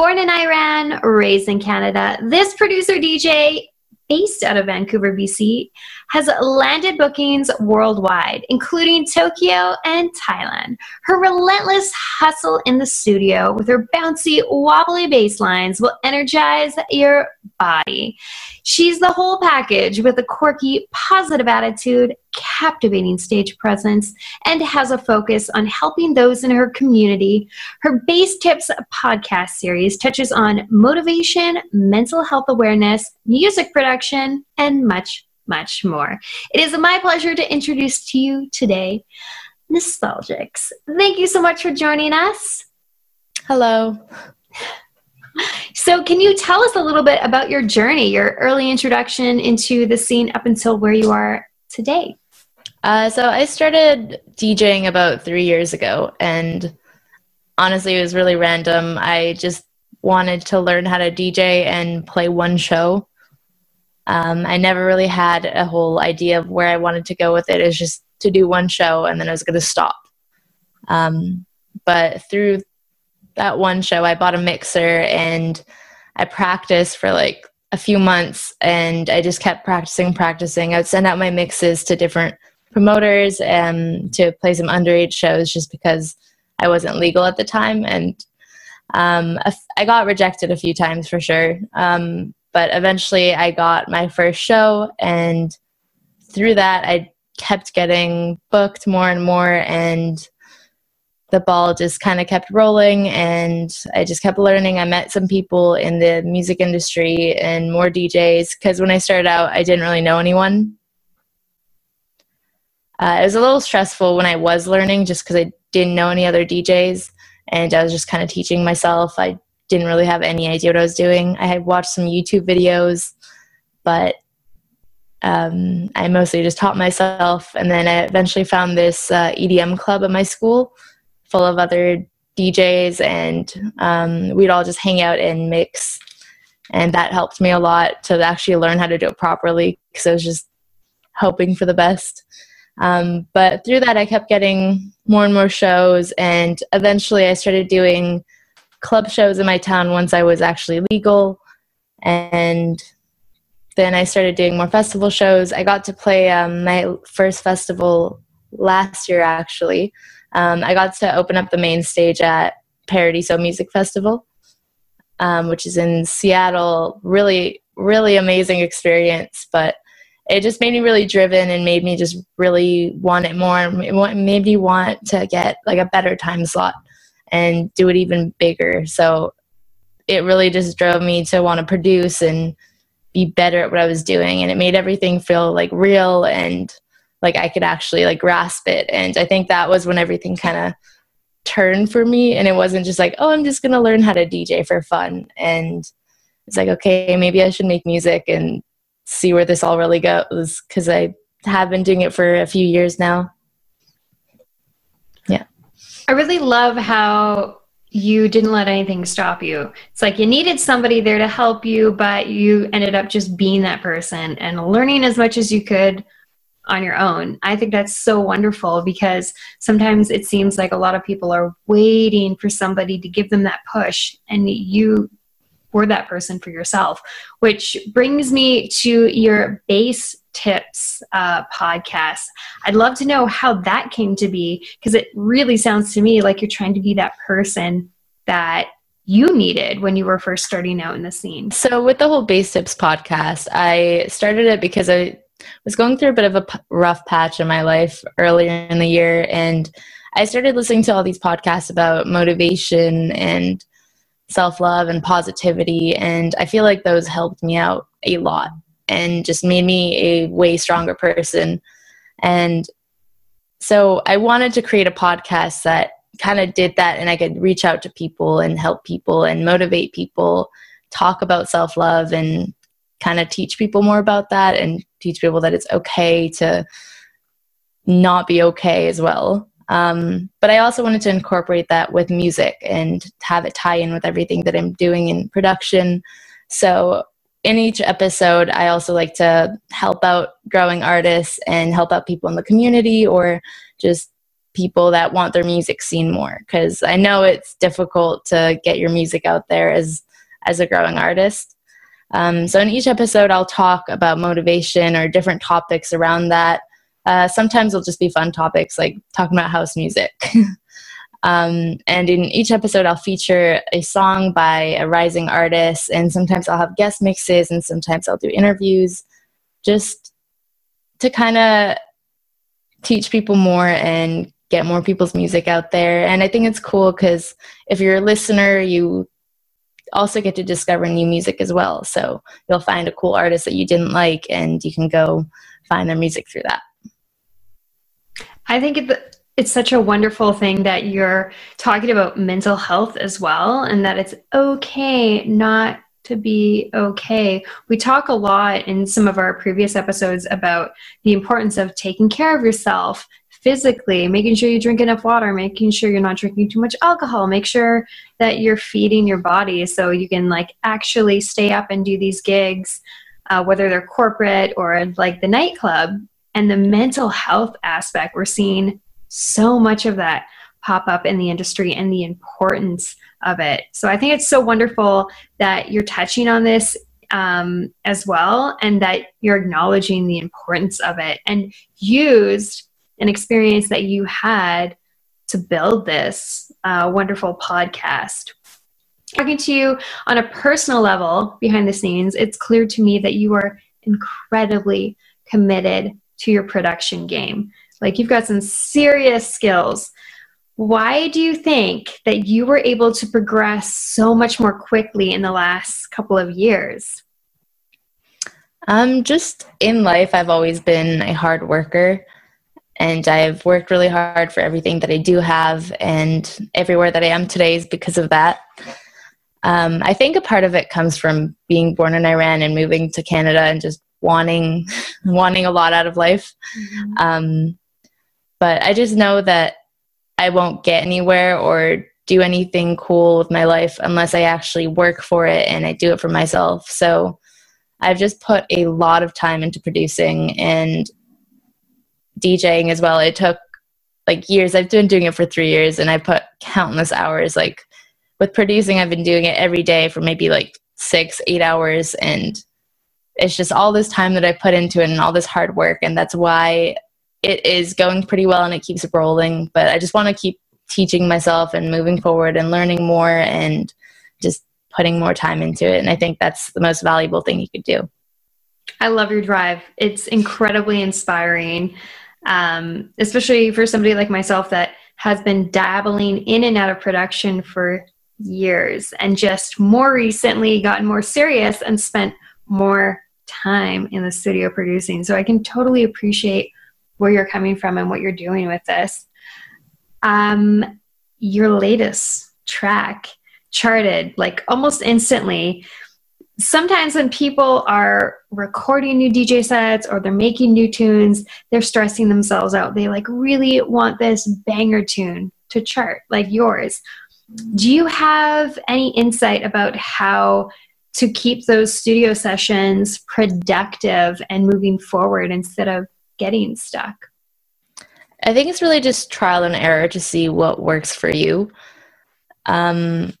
Born in Iran, raised in Canada, this producer DJ based out of Vancouver, BC, has landed bookings worldwide, including Tokyo and Thailand. Her relentless hustle in the studio with her bouncy, wobbly bass lines will energize your body. She's the whole package with a quirky, positive attitude, captivating stage presence, and has a focus on helping those in her community. Her Bass Tips podcast series touches on motivation, mental health awareness, music production, and much, much more. It is my pleasure to introduce to you today Nostalgics. Thank you so much for joining us. Hello. So, can you tell us a little bit about your journey, your early introduction into the scene up until where you are today? Uh, so, I started DJing about three years ago, and honestly, it was really random. I just wanted to learn how to DJ and play one show. Um, I never really had a whole idea of where I wanted to go with it. It was just to do one show, and then I was going to stop. Um, but through that one show, I bought a mixer and I practiced for like a few months and I just kept practicing, practicing. I would send out my mixes to different promoters and to play some underage shows just because I wasn't legal at the time. And um, I got rejected a few times for sure. Um, but eventually I got my first show and through that I kept getting booked more and more and the ball just kind of kept rolling and I just kept learning. I met some people in the music industry and more DJs because when I started out, I didn't really know anyone. Uh, it was a little stressful when I was learning just because I didn't know any other DJs and I was just kind of teaching myself. I didn't really have any idea what I was doing. I had watched some YouTube videos, but um, I mostly just taught myself. And then I eventually found this uh, EDM club at my school full of other DJs, and um, we'd all just hang out and mix. And that helped me a lot to actually learn how to do it properly because I was just hoping for the best. Um, but through that, I kept getting more and more shows, and eventually, I started doing club shows in my town once I was actually legal. And then I started doing more festival shows. I got to play um, my first festival last year, actually, um, I got to open up the main stage at Paradiso Music Festival, um, which is in Seattle. Really, really amazing experience, but it just made me really driven and made me just really want it more. It made me want to get like a better time slot and do it even bigger. So it really just drove me to want to produce and be better at what I was doing, and it made everything feel like real and like I could actually like grasp it. And I think that was when everything kind of turned for me. And it wasn't just like, oh, I'm just going to learn how to DJ for fun. And it's like, okay, maybe I should make music and see where this all really goes because I have been doing it for a few years now. I really love how you didn't let anything stop you. It's like you needed somebody there to help you, but you ended up just being that person and learning as much as you could on your own. I think that's so wonderful because sometimes it seems like a lot of people are waiting for somebody to give them that push, and you were that person for yourself. Which brings me to your Bass Tips uh, podcast. I'd love to know how that came to be because it really sounds to me like you're trying to be that person that you needed when you were first starting out in the scene. So, with the whole Bass Tips podcast, I started it because I was going through a bit of a p- rough patch in my life earlier in the year and I started listening to all these podcasts about motivation and self-love and positivity and I feel like those helped me out a lot and just made me a way stronger person and so I wanted to create a podcast that kind of did that and I could reach out to people and help people and motivate people talk about self-love and kind of teach people more about that and teach people that it's okay to not be okay as well. Um, but I also wanted to incorporate that with music and have it tie in with everything that I'm doing in production. So in each episode, I also like to help out growing artists and help out people in the community or just people that want their music seen more because I know it's difficult to get your music out there as as a growing artist. Um, so in each episode, I'll talk about motivation or different topics around that. Uh, sometimes it'll just be fun topics like talking about house music. um, and in each episode, I'll feature a song by a rising artist, and sometimes I'll have guest mixes, and sometimes I'll do interviews, just to kind of teach people more and get more people's music out there. And I think it's cool because if you're a listener, you also get to discover new music as well. So you'll find a cool artist that you didn't like, and you can go find their music through that. I think it's such a wonderful thing that you're talking about mental health as well, and that it's okay not to be okay. We talk a lot in some of our previous episodes about the importance of taking care of yourself physically, making sure you drink enough water, making sure you're not drinking too much alcohol, make sure that you're feeding your body so you can like actually stay up and do these gigs, uh, whether they're corporate or like the nightclub. And the mental health aspect, we're seeing so much of that pop up in the industry and the importance of it. So I think it's so wonderful that you're touching on this um, as well and that you're acknowledging the importance of it and used an experience that you had to build this uh, wonderful podcast. Talking to you on a personal level behind the scenes, it's clear to me that you are incredibly committed to your production game. Like you've got some serious skills. Why do you think that you were able to progress so much more quickly in the last couple of years? Um, just in life, I've always been a hard worker and I've worked really hard for everything that I do have, and everywhere that I am today is because of that. Um, I think a part of it comes from being born in Iran and moving to Canada and just wanting wanting a lot out of life. Mm-hmm. Um, but I just know that I won't get anywhere or do anything cool with my life unless I actually work for it and I do it for myself. So I've just put a lot of time into producing and DJing as well. It took like years. I've been doing it for three years and I put countless hours. Like with producing, I've been doing it every day for maybe like six, eight hours. And it's just all this time that I put into it and all this hard work. And that's why it is going pretty well and it keeps rolling. But I just want to keep teaching myself and moving forward and learning more and just putting more time into it. And I think that's the most valuable thing you could do. I love your drive. It's incredibly inspiring um, especially for somebody like myself that has been dabbling in and out of production for years and just more recently gotten more serious and spent more time in the studio producing. So I can totally appreciate where you're coming from and what you're doing with this. Um, your latest track charted like almost instantly sometimes when people are recording new DJ sets or they're making new tunes, they're stressing themselves out. They like really want this banger tune to chart like yours. Do you have any insight about how to keep those studio sessions productive and moving forward instead of getting stuck? I think it's really just trial and error to see what works for you. Um,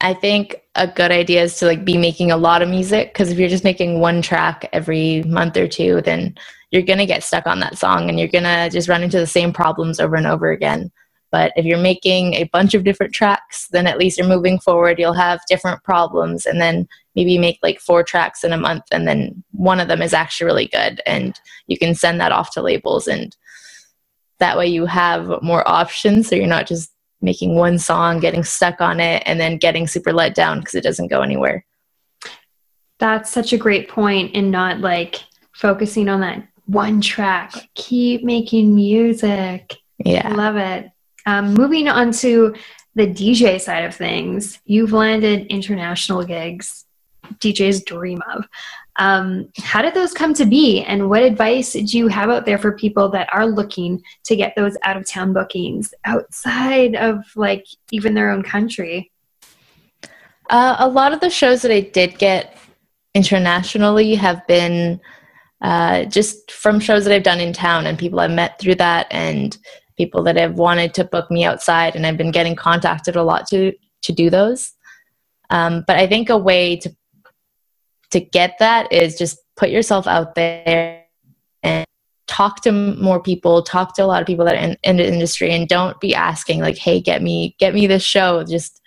I think a good idea is to like be making a lot of music because if you're just making one track every month or two, then you're gonna get stuck on that song and you're gonna just run into the same problems over and over again. But if you're making a bunch of different tracks, then at least you're moving forward. You'll have different problems, and then maybe make like four tracks in a month, and then one of them is actually really good, and you can send that off to labels, and that way you have more options. So you're not just making one song, getting stuck on it, and then getting super let down because it doesn't go anywhere. That's such a great point in not like focusing on that one track. Keep making music. Yeah. Love it. Um, moving on to the DJ side of things, you've landed international gigs, DJ's dream of. Um, how did those come to be, and what advice do you have out there for people that are looking to get those out of town bookings outside of like even their own country? Uh, a lot of the shows that I did get internationally have been uh, just from shows that I've done in town and people I've met through that, and people that have wanted to book me outside, and I've been getting contacted a lot to to do those. Um, but I think a way to to get that is just put yourself out there and talk to more people talk to a lot of people that are in, in, the industry and don't be asking like hey get me get me this show just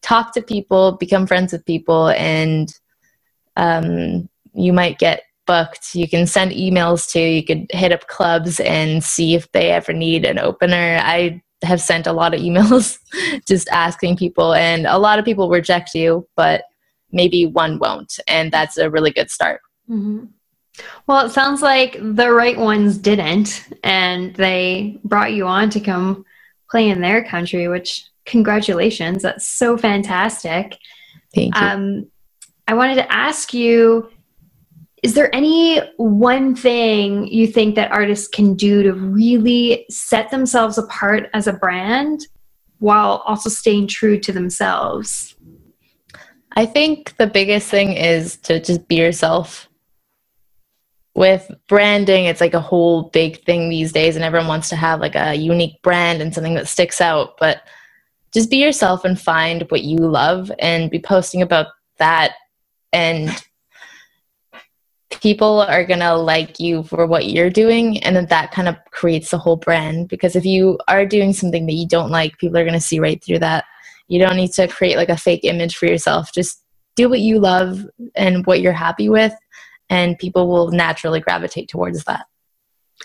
talk to people become friends with people and um, you might get booked you can send emails to you could hit up clubs and see if they ever need an opener i have sent a lot of emails just asking people and a lot of people reject you but maybe one won't and that's a really good start mm-hmm. Well, it sounds like the right ones didn't, and they brought you on to come play in their country, which congratulations. That's so fantastic. Thank you. Um, I wanted to ask you is there any one thing you think that artists can do to really set themselves apart as a brand while also staying true to themselves? I think the biggest thing is to just be yourself with branding it's like a whole big thing these days and everyone wants to have like a unique brand and something that sticks out but just be yourself and find what you love and be posting about that and people are going to like you for what you're doing and then that kind of creates the whole brand because if you are doing something that you don't like people are going to see right through that you don't need to create like a fake image for yourself just do what you love and what you're happy with and people will naturally gravitate towards that.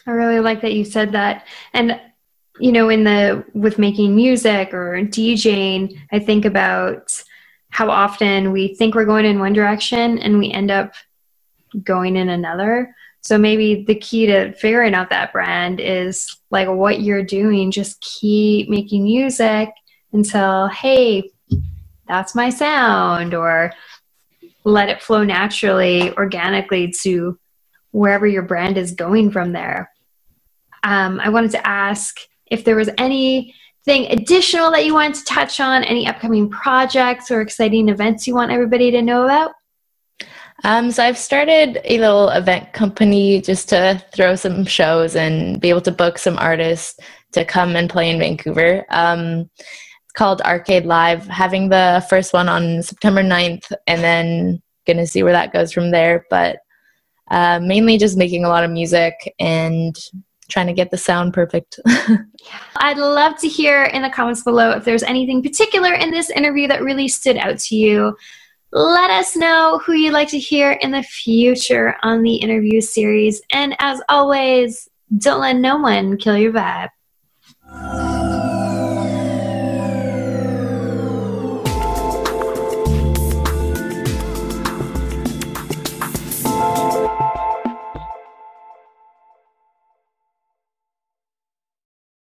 I really like that you said that. And you know, in the with making music or DJing, I think about how often we think we're going in one direction and we end up going in another. So maybe the key to figuring out that brand is like what you're doing, just keep making music until, hey, that's my sound, or let it flow naturally, organically to wherever your brand is going from there. Um, I wanted to ask if there was anything additional that you wanted to touch on, any upcoming projects or exciting events you want everybody to know about. Um, so I've started a little event company just to throw some shows and be able to book some artists to come and play in Vancouver. Um, called Arcade Live, having the first one on September 9th, and then to see where that goes from there. But uh, mainly just making a lot of music and trying to get the sound perfect. I'd love to hear in the comments below if there's anything particular in this interview that really stood out to you. Let us know who you'd like to hear in the future on the interview series. And as always, don't let no one kill your vibe.